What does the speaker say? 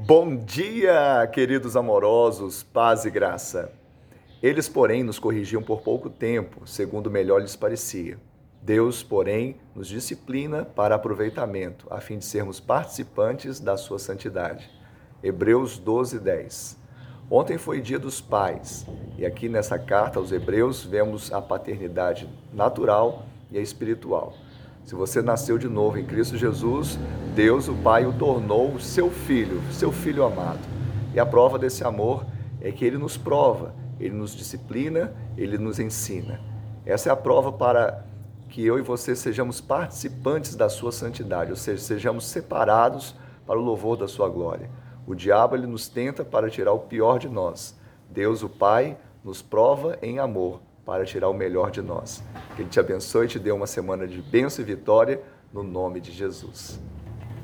Bom dia, queridos amorosos, paz e graça. Eles, porém, nos corrigiam por pouco tempo, segundo melhor lhes parecia. Deus, porém, nos disciplina para aproveitamento, a fim de sermos participantes da sua santidade. Hebreus 12, 10. Ontem foi dia dos pais, e aqui nessa carta aos Hebreus vemos a paternidade natural e a espiritual. Se você nasceu de novo em Cristo Jesus, Deus, o Pai, o tornou seu filho, seu filho amado. E a prova desse amor é que ele nos prova, ele nos disciplina, ele nos ensina. Essa é a prova para que eu e você sejamos participantes da sua santidade, ou seja, sejamos separados para o louvor da sua glória. O diabo ele nos tenta para tirar o pior de nós. Deus, o Pai, nos prova em amor para tirar o melhor de nós. Que Ele te abençoe e te dê uma semana de bênção e vitória no nome de Jesus.